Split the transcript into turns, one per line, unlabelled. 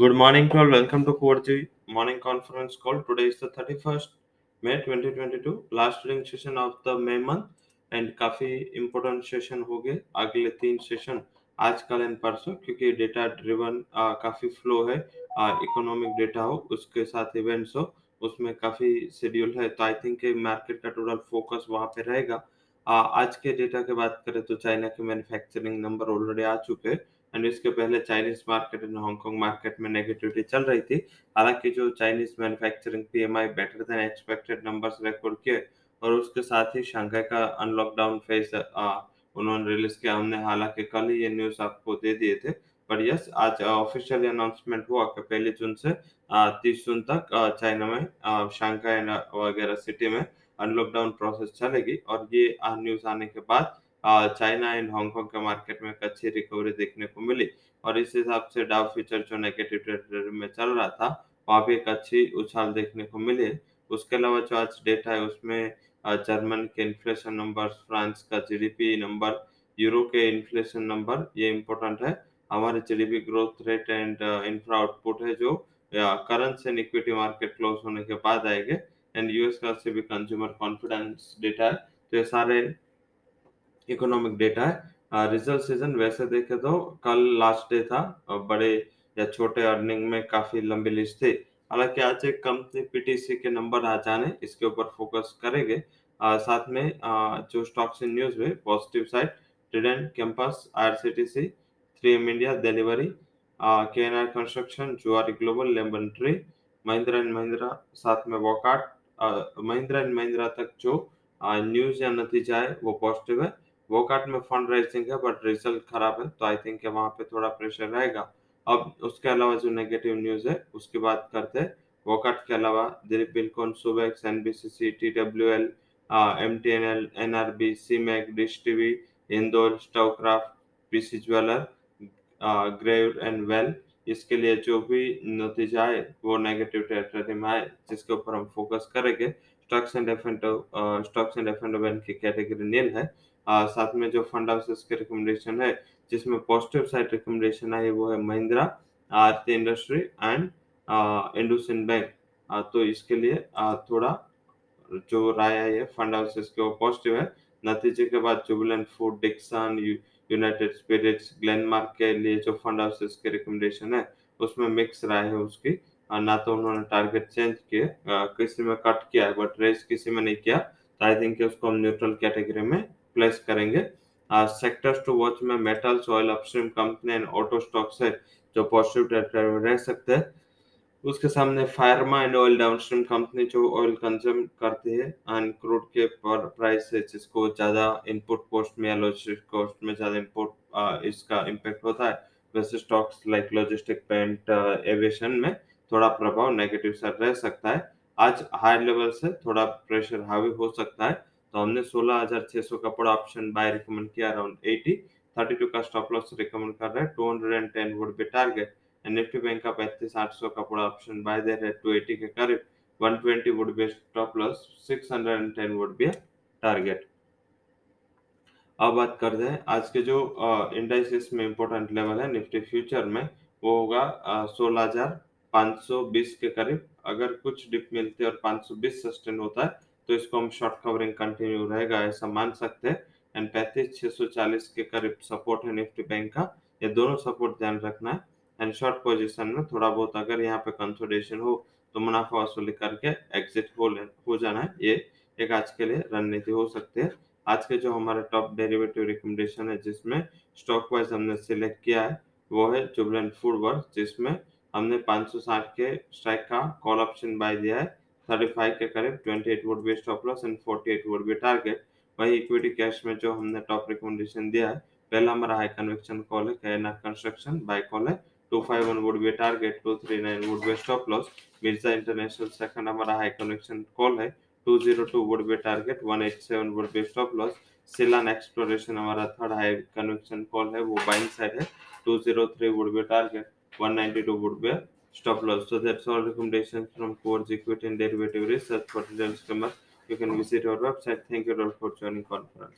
Good morning to all. Welcome to Koorji morning conference call. Today is the 31st May 2022, last trading session of the May month and काफ़ी important session हो गए। अगले तीन session आज कल and परसों क्योंकि डेटा ड्रिवन काफ़ी फ्लो है। इकोनॉमिक डेटा हो उसके साथ इवेंट्स हो उसमें काफ़ी शेड्यूल है। तो आई थिंक मार्केट का टोटल फोकस वहाँ पे रहेगा। आज के डेटा की बात करें तो चाइना के मैन्युफैक्चरिंग नंबर ऑलरेडी आ चुके हैं। एंड इसके पहले Chinese market and Hong Kong market में नेगेटिविटी चल रही थी। हालाँकि जो Chinese manufacturing PMI better than expected numbers record किए, और उसके साथ ही शंघाई का अनलॉकडाउन फ़ेज़ उन्होंने रिलीज़ किया। हमने हालाँकि कल ही ये न्यूज़ आपको दे दिए थे। पर यस आज ऑफिशियल अनाउंसमेंट हुआ कि पहली जून से तीस जून तक चाइना में शंघाई वगैरह सिटी में अनलॉकडाउन प्रोसेस चलेगी। और ये न्यूज़ आने के बाद चाइना एंड हांगकांग के मार्केट में एक अच्छी रिकवरी देखने को मिली और इस हिसाब से डाउ फ्यूचर जो नेगेटिव टेरिटरी में चल रहा था, वहाँ भी एक अच्छी उछाल देखने को मिली। उसके अलावा जो आज डेटा है, उसमें जर्मन के इन्फ्लेशन नंबर फ्रांस का जीडीपी नंबर यूरो के इन्फ्लेशन नंबर ये इम्पोर्टेंट है। हमारे GDP growth rate and infra output है जो current and equity market close होने के बाद आएँगे। एंड यूएस का से भी कंज्यूमर कॉन्फिडेंस डेटा है तो ये सारे इकोनॉमिक डेटा है। रिज़ल्ट सीज़न वैसे देखे तो कल लास्ट डे था बड़े या छोटे अर्निंग में काफ़ी लंबी लिस्ट थी। हालाँकि आज एक कंपनी पीटीसी के नंबर आ जाने, इसके ऊपर फोकस करेंगे। साथ में जो स्टॉक्स इन न्यूज़ में positive side Trident Campus three M India Delhivery K N R construction Zuari global Lemon Tree Mahindra and Mahindra साथ में वॉकआउट महिंद्रा एंड महिंद्रा तक जो न्यूज़ या नतीजा है, वो पॉजिटिव है। वोकाट में फंड राइजिंग है बट रिज़ल्ट खराब है तो आई थिंक वहाँ पे थोड़ा प्रेशर रहेगा। अब उसके अलावा जो नेगेटिव न्यूज़ है, उसकी बात करते हैं। वोकाट के अलावा Dilip Buildcon Subex NBCC TWL MTNL NRB SEAMEC Dish T TV Indore Stovekraft PC jeweller grave and well इसके लिए जो भी नतीजा है वो नेगेटिव टेरिटरी में आए, जिसके ऊपर हम फोकस करेंगे। Stocks and F and stocks and F and की कैटेगरी नील है। आ, साथ में जो फंड हाउसेस के रिकमेंडेशन है जिसमें पॉजिटिव साइड रिकमेंडेशन है वो है Mahindra Aarti industry and IndusInd bank तो इसके लिए आ, थोड़ा जो राय आई है फंड हाउसेस के वो पॉजिटिव है। नतीजे के बाद Jubilant food Dixon United Spirits Glenmark के लिए जो फंड हाउसेस के रिकमेंडेशन है उसमें मिक्स राय है उसकी। ना तो उन्होंने टारगेट चेंज किए किसी में कट किया है बट रेस किसी में नहीं किया तो आई थिंक उसको हम न्यूट्रल कैटेगरी में प्लेस करेंगे। सेक्टर्स टू वॉच में metals oil upstream company and auto stocks है, जो पॉजिटिव टेरिटरी में रह सकते हैं। उसके सामने pharma and oil downstream company जो ऑयल कंज्यूम करती है एंड क्रूड के प्राइस है, जिसको ज़्यादा इनपुट कॉस्ट में या लॉजिस्टिक कॉस्ट में ज़्यादा इनपुट इसका इम्पैक्ट होता है। वैसे stocks like logistic paint aviation में थोड़ा प्रभाव नेगेटिव सर रह सकता है। आज हाई लेवल से थोड़ा प्रेशर हावी हो सकता है। तो हमने 16,600 का पड़ा ऑप्शन बाय रिकमेंड किया अराउंड 80 32 का स्टॉप लॉस रिकमेंड कर रहे हैं 210 would be target and Nifty bank का 35,800 का पड़ा ऑप्शन बाय दे रहे 280 के करीब. 120 would be stop loss 610 would be target अब बात करते हैं आज के जो इंडाइसिस में इंपॉर्टेंट लेवल है निफ्टी फ्यूचर में वो होगा सोलह हज़ार पाँच सौ बीस के करीब. अगर कुछ डिप मिलती और 520 सस्टेन होता है तो इसको हम शॉर्ट कवरिंग कंटिन्यू रहेगा, ऐसा मान सकते हैं। एंड पैंतीस, छह सौ चालीस के करीब सपोर्ट है निफ्टी बैंक का। ये दोनों सपोर्ट ध्यान रखना है। एंड शॉर्ट पोजीशन में थोड़ा बहुत अगर यहाँ पे कंसोलिडेशन हो तो मुनाफा वसूली करके एग्जिट हो ले, हो जाना है। ये एक आज के लिए रणनीति हो सकती है। आज के जो हमारे टॉप डेरिवेटिव रिकमेंडेशन है, जिसमें स्टॉक वाइज हमने सिलेक्ट किया है, वो है जुबलेंट फ़ूड वर्क जिसमें हमने 560 के स्ट्राइक का कॉल ऑप्शन बाय दिया है। 35 के करीब 28 would be stop loss and 48 would be target वही इक्विटी कैश में जो हमने टॉप रिकमेंडेशन दिया है, पहला हमारा हाई कन्वेक्शन कॉल है कहना कंस्ट्रक्शन बाय कॉल है। 251 would be target 239 would be stop loss Mirza international second हमारा हाई कन्वेक्शन कॉल है 202 would be target 187 would be stop loss Selan exploration हमारा थर्ड हाई कन्वेक्शन कॉल है, वो buying side है 203 would be target 192 would be stop loss. So that's all recommendations from Quartz Equity and Derivative Research. For details, you can visit our website. Thank you all for joining conference.